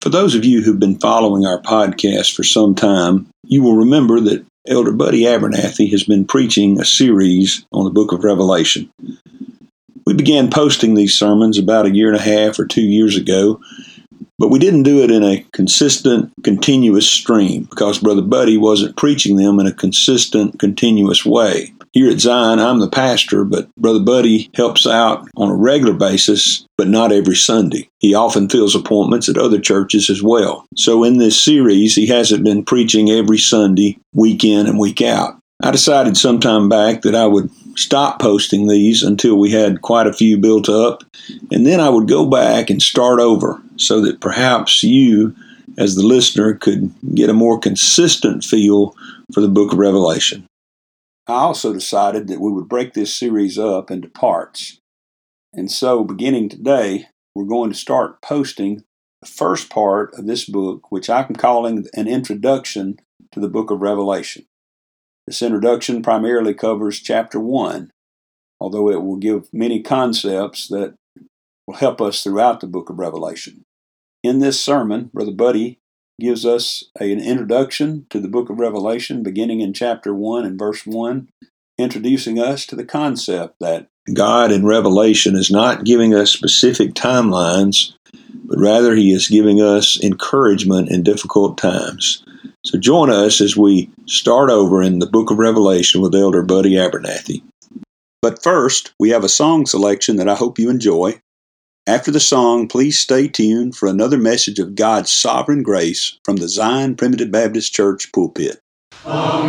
For those of you who've been following our podcast for some time, you will remember that Elder Buddy Abernathy has been preaching a series on the book of Revelation. We began posting these sermons about a year and a half or two years ago, but we didn't do it in a consistent, continuous stream because Brother Buddy wasn't preaching them in a consistent, continuous way. Here at Zion, I'm the pastor, but Brother Buddy helps out on a regular basis, but not every Sunday. He often fills appointments at other churches as well. So in this series, he hasn't been preaching every Sunday, week in and week out. I decided some time back that I would stop posting these until we had quite a few built up, and then I would go back and start over so that perhaps you, as the listener, could get a more consistent feel for the book of Revelation. I also decided that we would break this series up into parts. And so, beginning today, we're going to start posting the first part of this book, which I'm calling an introduction to the book of Revelation. This introduction primarily covers chapter 1, although it will give many concepts that will help us throughout the book of Revelation. In this sermon, Brother Buddy gives us an introduction to the book of Revelation, beginning in chapter 1 and verse 1, introducing us to the concept that God in Revelation is not giving us specific timelines, but rather He is giving us encouragement in difficult times. So join us as we start over in the book of Revelation with Elder Buddy Abernathy. But first, we have a song selection that I hope you enjoy. After the song, please stay tuned for another message of God's sovereign grace from the Zion Primitive Baptist Church pulpit. When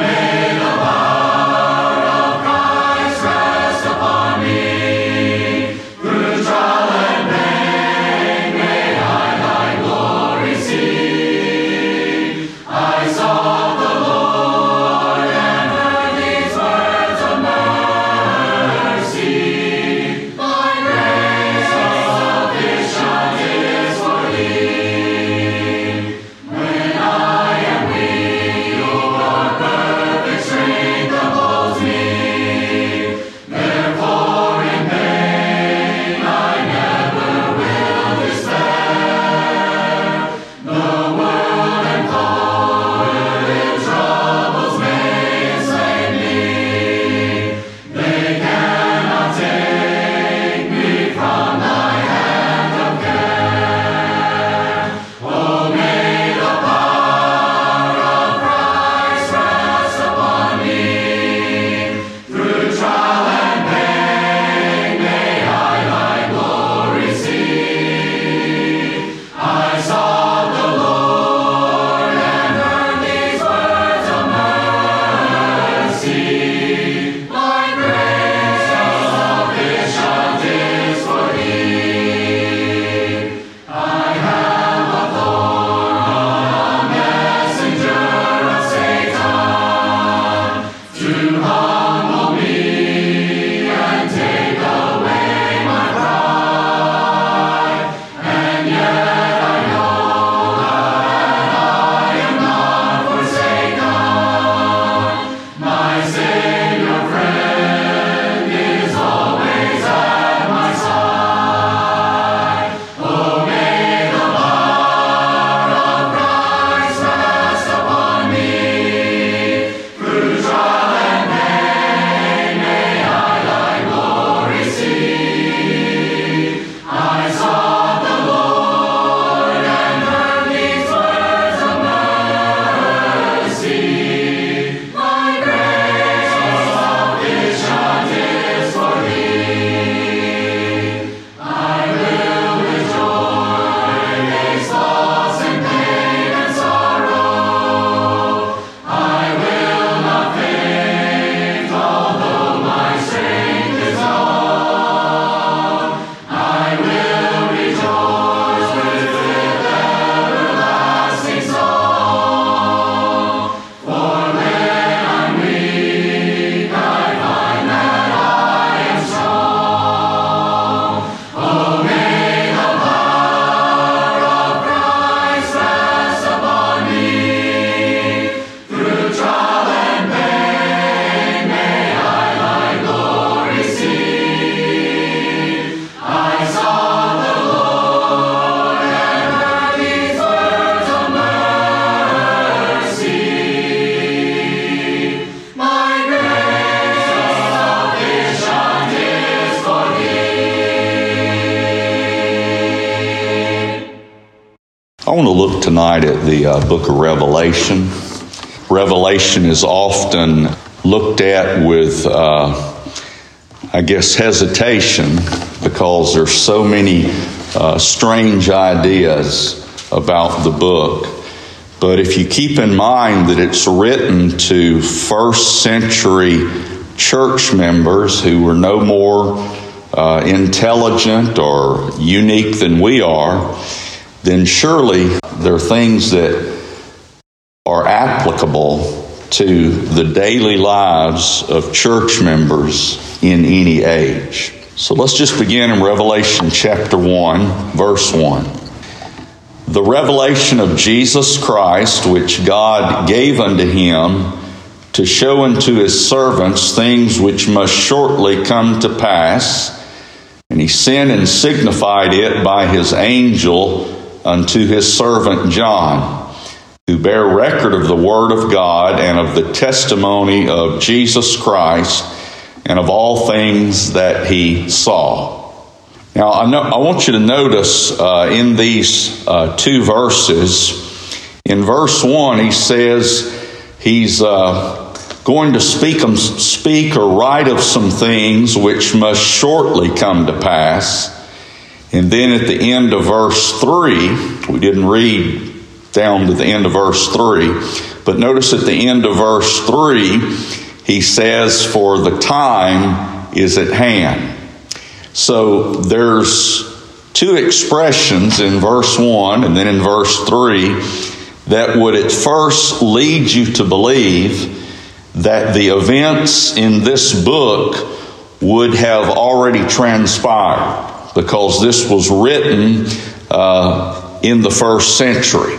look tonight at the uh, book of Revelation. Revelation is often looked at with, uh, I guess, hesitation because there's so many uh, strange ideas about the book. But if you keep in mind that it's written to first century church members who were no more uh, intelligent or unique than we are, then surely there are things that are applicable to the daily lives of church members in any age. So let's just begin in Revelation chapter 1, verse 1. The revelation of Jesus Christ, which God gave unto him to show unto his servants things which must shortly come to pass. And he sent and signified it by his angel unto his servant John, who bear record of the word of God and of the testimony of Jesus Christ and of all things that he saw. Now, I, know, I want you to notice uh, in these uh, two verses, in verse 1, he says he's uh, going to speak, speak or write of some things which must shortly come to pass. And then at the end of verse 3, we didn't read down to the end of verse 3, but notice at the end of verse 3, he says, For the time is at hand. So there's two expressions in verse 1 and then in verse 3 that would at first lead you to believe that the events in this book would have already transpired because this was written uh, in the first century.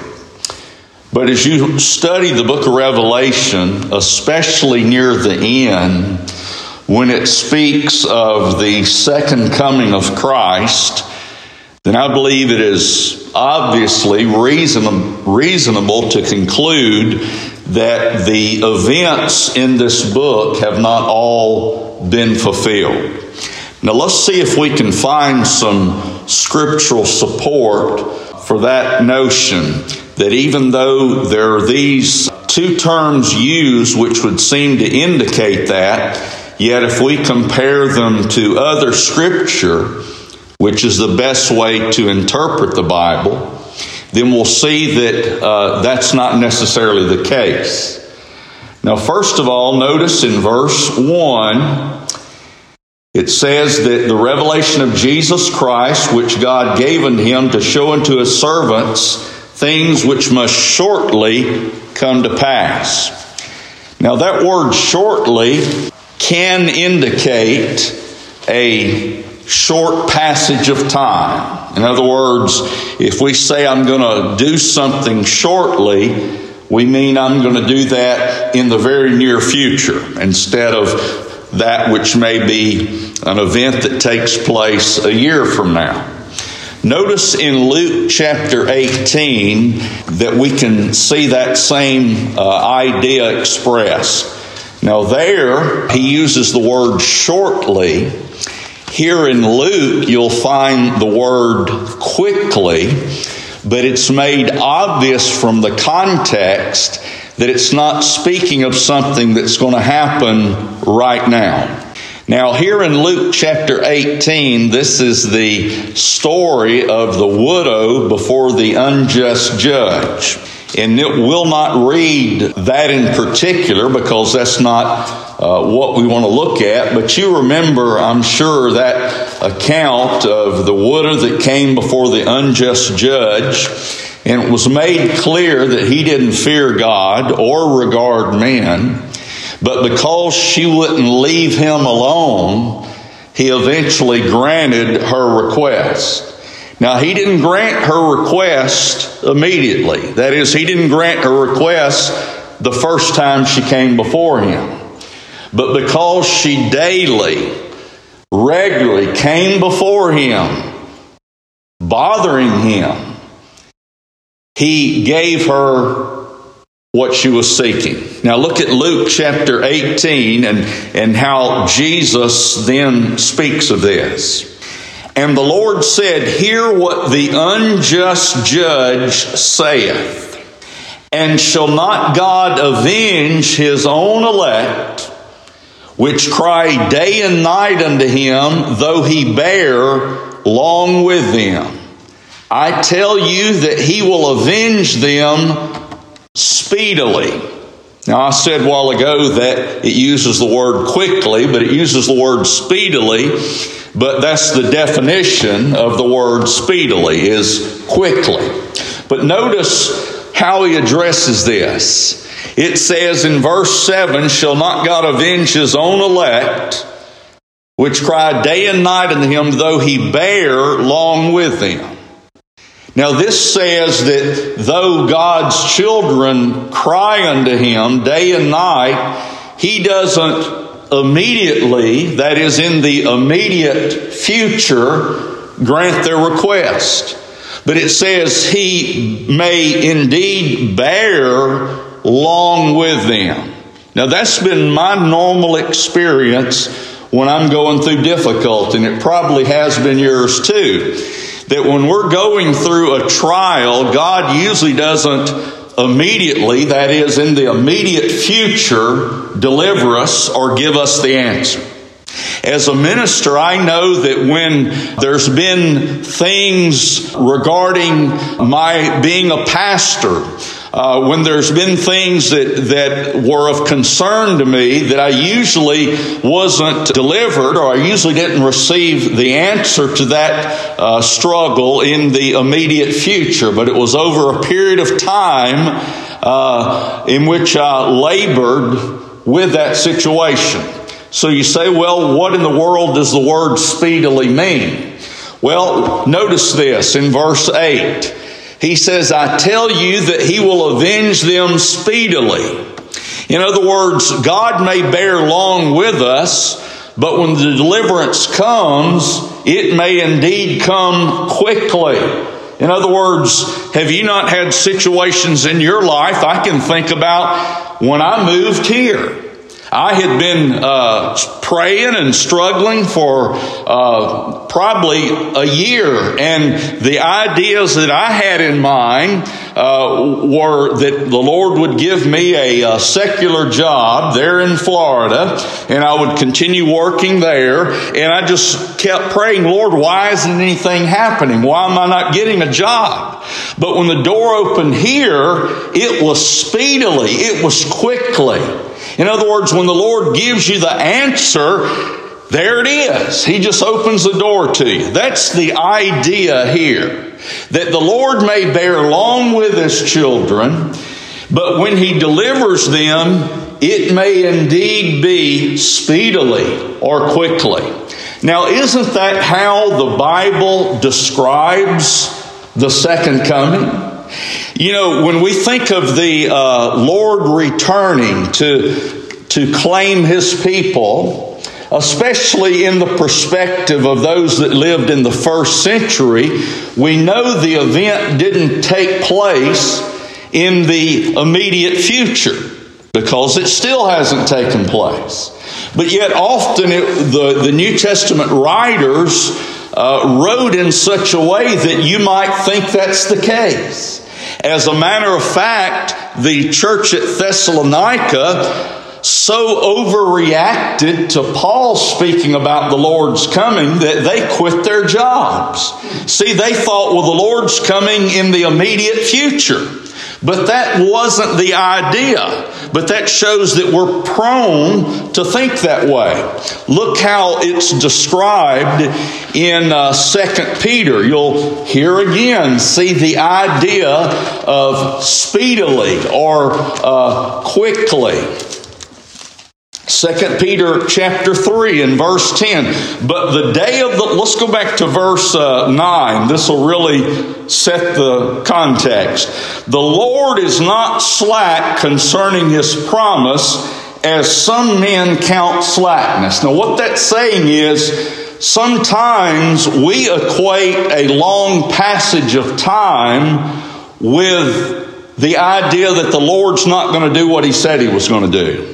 But as you study the book of Revelation, especially near the end, when it speaks of the second coming of Christ, then I believe it is obviously reason, reasonable to conclude that the events in this book have not all been fulfilled. Now, let's see if we can find some scriptural support for that notion that even though there are these two terms used which would seem to indicate that, Yet, if we compare them to other scripture, which is the best way to interpret the Bible, then we'll see that uh, that's not necessarily the case. Now, first of all, notice in verse 1, it says that the revelation of Jesus Christ, which God gave unto him to show unto his servants things which must shortly come to pass. Now, that word shortly can indicate a short passage of time. In other words, if we say I'm going to do something shortly, we mean I'm going to do that in the very near future instead of that which may be an event that takes place a year from now. Notice in Luke chapter 18 that we can see that same uh, idea expressed. Now, there, he uses the word shortly. Here in Luke, you'll find the word quickly, but it's made obvious from the context that it's not speaking of something that's going to happen right now. Now, here in Luke chapter 18, this is the story of the widow before the unjust judge. And it will not read that in particular because that's not uh, what we want to look at. But you remember, I'm sure, that account of the widow that came before the unjust judge. And it was made clear that he didn't fear God or regard men. But because she wouldn't leave him alone, he eventually granted her request. Now, he didn't grant her request immediately. That is, he didn't grant her request the first time she came before him. But because she daily, regularly came before him, bothering him, he gave her what she was seeking. Now look at Luke chapter 18 and, and how Jesus then speaks of this. And the Lord said, Hear what the unjust judge saith. And shall not God avenge his own elect, which cry day and night unto him, though he bear long with them? I tell you that he will avenge them speedily. Now, I said a while ago that it uses the word quickly, but it uses the word speedily. But that's the definition of the word speedily is quickly. But notice how he addresses this. It says in verse 7 Shall not God avenge his own elect, which cry day and night unto him, though he bear long with them? Now, this says that though God's children cry unto him day and night, he doesn't immediately, that is, in the immediate future, grant their request. But it says he may indeed bear long with them. Now, that's been my normal experience when I'm going through difficulty, and it probably has been yours too that when we're going through a trial, God usually doesn't immediately, that is, in the immediate future, deliver us or give us the answer. As a minister, I know that when there's been things regarding my being a pastor, uh, when there's been things that, that were of concern to me that I usually wasn't delivered or I usually didn't receive the answer to that uh, struggle in the immediate future, but it was over a period of time uh, in which I labored with that situation. So you say, well, what in the world does the word speedily mean? Well, notice this in verse 8. He says, I tell you that he will avenge them speedily. In other words, God may bear long with us, but when the deliverance comes, it may indeed come quickly. In other words, have you not had situations in your life? I can think about when I moved here. I had been uh, praying and struggling for uh, probably a year, and the ideas that I had in mind uh, were that the Lord would give me a, a, secular job there in Florida, and I would continue working there. And I just kept praying, Lord, why isn't anything happening? Why am I not getting a job? But when the door opened here, it was speedily, it was quickly. In other words, when the Lord gives you the answer, there it is. He just opens the door to you. That's the idea here. That the Lord may bear long with his children, but when he delivers them, it may indeed be speedily or quickly. Now, isn't that how the Bible describes the second coming? You know, when we think of the uh, Lord returning to, to claim his people, especially in the perspective of those that lived in the first century, we know the event didn't take place in the immediate future because it still hasn't taken place. But yet, often it, the, the New Testament writers uh, wrote in such a way that you might think that's the case. As a matter of fact, the church at Thessalonica so overreacted to Paul speaking about the Lord's coming that they quit their jobs. See, they thought, well, the Lord's coming in the immediate future. But that wasn't the idea. But that shows that we're prone to think that way. Look how it's described in uh, 2 Peter. You'll here again see the idea of speedily or uh, quickly. Second Peter chapter 3 and verse 10. But the day of the, let's go back to verse uh, 9. This will really set the context. The Lord is not slack concerning his promise, as some men count slackness. Now, what that's saying is sometimes we equate a long passage of time with the idea that the Lord's not going to do what he said he was going to do.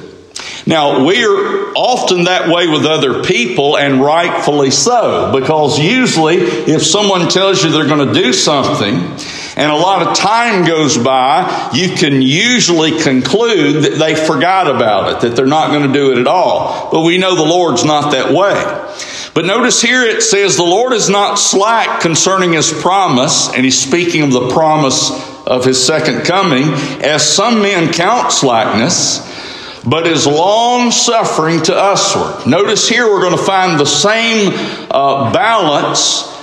Now, we're often that way with other people, and rightfully so, because usually if someone tells you they're going to do something, and a lot of time goes by, you can usually conclude that they forgot about it, that they're not going to do it at all. But we know the Lord's not that way. But notice here it says, The Lord is not slack concerning his promise, and he's speaking of the promise of his second coming, as some men count slackness but is long suffering to usward. Notice here we're going to find the same uh, balance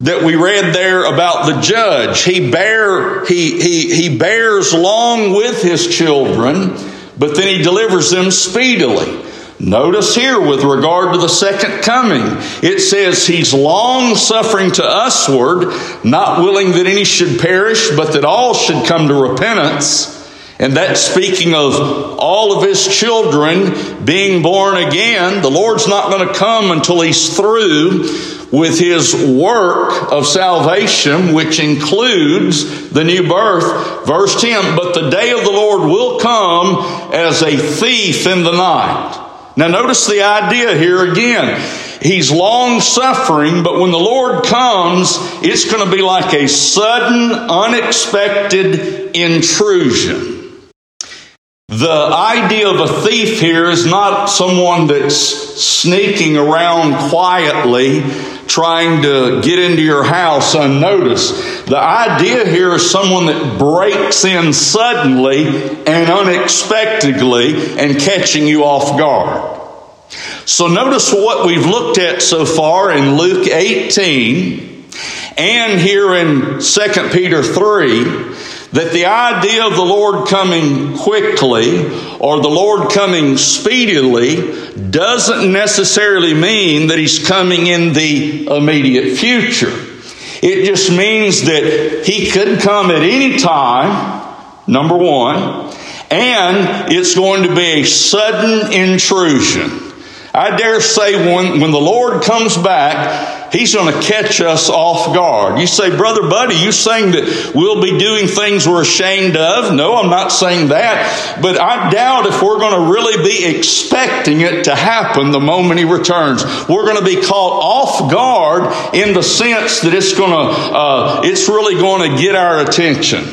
that we read there about the judge. He bear he he he bears long with his children, but then he delivers them speedily. Notice here with regard to the second coming, it says he's long suffering to usward, not willing that any should perish, but that all should come to repentance. And that's speaking of all of his children being born again. The Lord's not going to come until he's through with his work of salvation, which includes the new birth. Verse 10 But the day of the Lord will come as a thief in the night. Now, notice the idea here again. He's long suffering, but when the Lord comes, it's going to be like a sudden, unexpected intrusion. The idea of a thief here is not someone that's sneaking around quietly trying to get into your house unnoticed. The idea here is someone that breaks in suddenly and unexpectedly and catching you off guard. So notice what we've looked at so far in Luke 18 and here in 2 Peter 3 that the idea of the Lord coming quickly or the Lord coming speedily doesn't necessarily mean that He's coming in the immediate future. It just means that He could come at any time, number one, and it's going to be a sudden intrusion. I dare say when, when the Lord comes back, He's going to catch us off guard. You say, Brother Buddy, you saying that we'll be doing things we're ashamed of? No, I'm not saying that. But I doubt if we're going to really be expecting it to happen the moment He returns. We're going to be caught off guard in the sense that it's going to, uh, it's really going to get our attention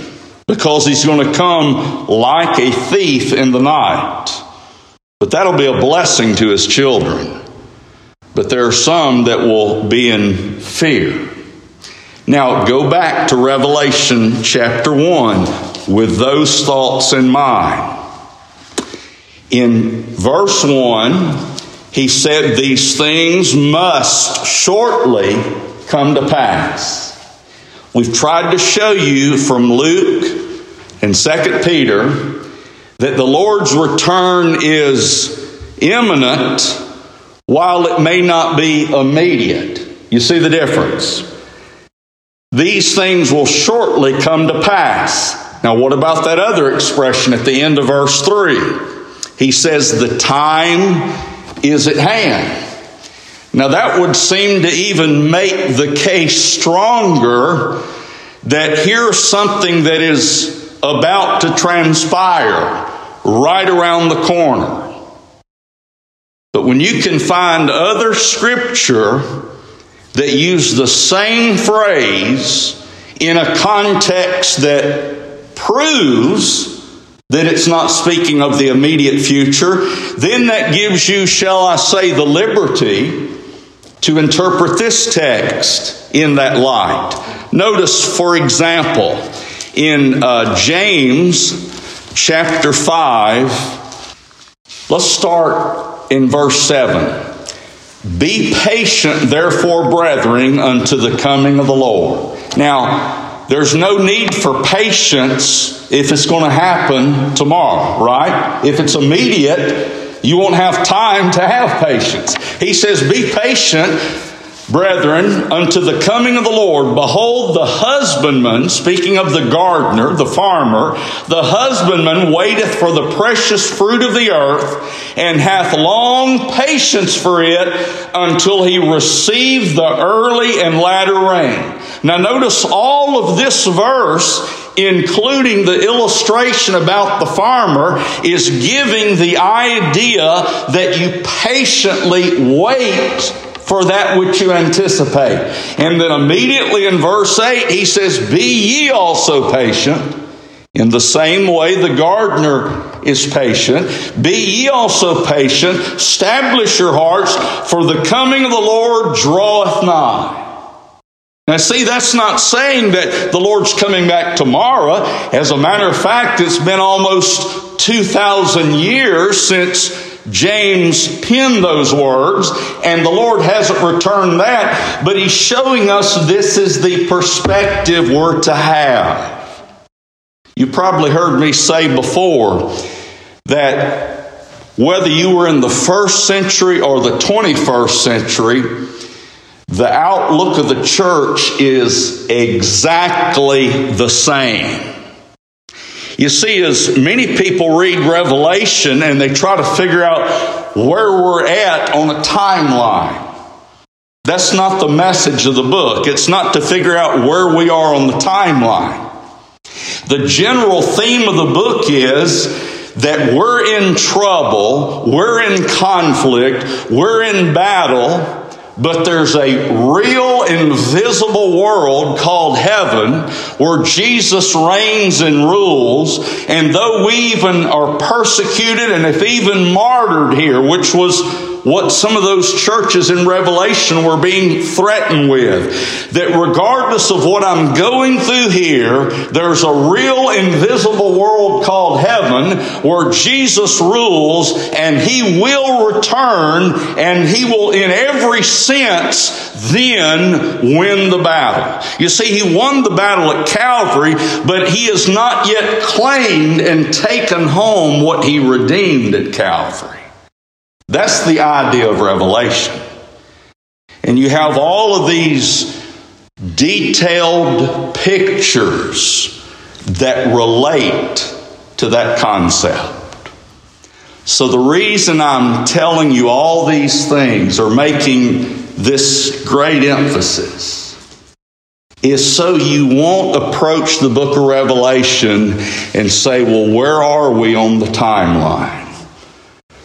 because He's going to come like a thief in the night. But that'll be a blessing to his children. But there are some that will be in fear. Now, go back to Revelation chapter 1 with those thoughts in mind. In verse 1, he said, These things must shortly come to pass. We've tried to show you from Luke and 2 Peter that the Lord's return is imminent while it may not be immediate. You see the difference? These things will shortly come to pass. Now, what about that other expression at the end of verse 3? He says, The time is at hand. Now, that would seem to even make the case stronger that here's something that is about to transpire right around the corner. But when you can find other scripture that use the same phrase in a context that proves that it's not speaking of the immediate future, then that gives you, shall I say, the liberty to interpret this text in that light. Notice, for example, in uh, James chapter 5, let's start in verse 7. Be patient, therefore, brethren, unto the coming of the Lord. Now, there's no need for patience if it's going to happen tomorrow, right? If it's immediate, you won't have time to have patience. He says, Be patient Brethren, unto the coming of the Lord, behold, the husbandman, speaking of the gardener, the farmer, the husbandman waiteth for the precious fruit of the earth, and hath long patience for it until he receive the early and latter rain. Now, notice all of this verse including the illustration about the farmer, is giving the idea that you patiently wait for that which you anticipate. And then immediately in verse 8, he says, Be ye also patient. In the same way, the gardener is patient. Be ye also patient. Establish your hearts, for the coming of the Lord draweth nigh. Now, see, that's not saying that the Lord's coming back tomorrow. As a matter of fact, it's been almost 2,000 years since James penned those words, and the Lord hasn't returned that, but He's showing us this is the perspective we're to have. You probably heard me say before that whether you were in the first century or the 21st century, the outlook of the church is exactly the same. You see, as many people read Revelation and they try to figure out where we're at on a timeline, that's not the message of the book. It's not to figure out where we are on the timeline. The general theme of the book is that we're in trouble, we're in conflict, we're in battle, but there's a real invisible world called heaven where Jesus reigns and rules. And though we even are persecuted and if even martyred here, which was what some of those churches in Revelation were being threatened with. That regardless of what I'm going through here, there's a real invisible world called heaven where Jesus rules and he will return and he will, in every sense, then win the battle. You see, he won the battle at Calvary, but he has not yet claimed and taken home what he redeemed at Calvary. That's the idea of revelation. And you have all of these detailed pictures that relate to that concept. So, the reason I'm telling you all these things or making this great emphasis is so you won't approach the book of Revelation and say, well, where are we on the timeline?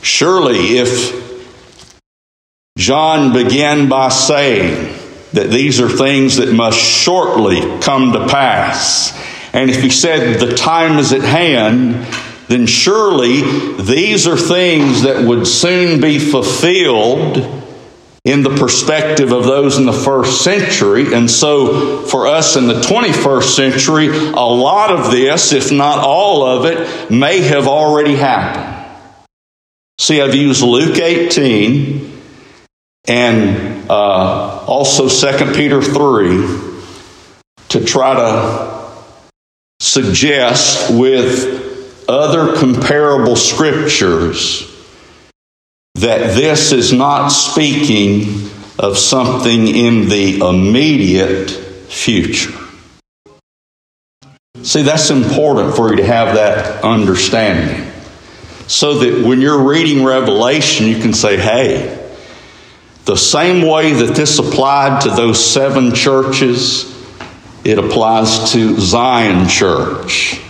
Surely, if John began by saying that these are things that must shortly come to pass, and if he said the time is at hand, then surely these are things that would soon be fulfilled in the perspective of those in the first century. And so, for us in the 21st century, a lot of this, if not all of it, may have already happened. See, I've used Luke 18 and uh, also 2 Peter 3 to try to suggest with other comparable scriptures that this is not speaking of something in the immediate future. See, that's important for you to have that understanding so that when you're reading Revelation, you can say, hey, the same way that this applied to those seven churches, it applies to Zion Church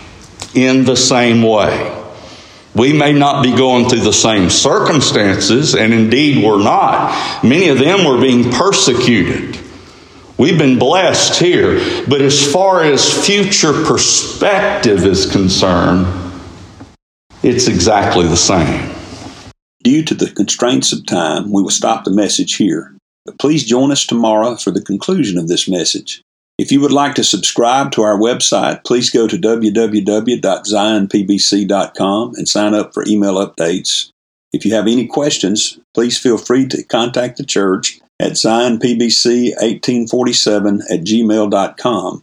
in the same way. We may not be going through the same circumstances, and indeed we're not. Many of them were being persecuted. We've been blessed here, but as far as future perspective is concerned, it's exactly the same. Due to the constraints of time, we will stop the message here. But please join us tomorrow for the conclusion of this message. If you would like to subscribe to our website, please go to www.zionpbc.com and sign up for email updates. If you have any questions, please feel free to contact the church at zionpbc1847 at gmail.com.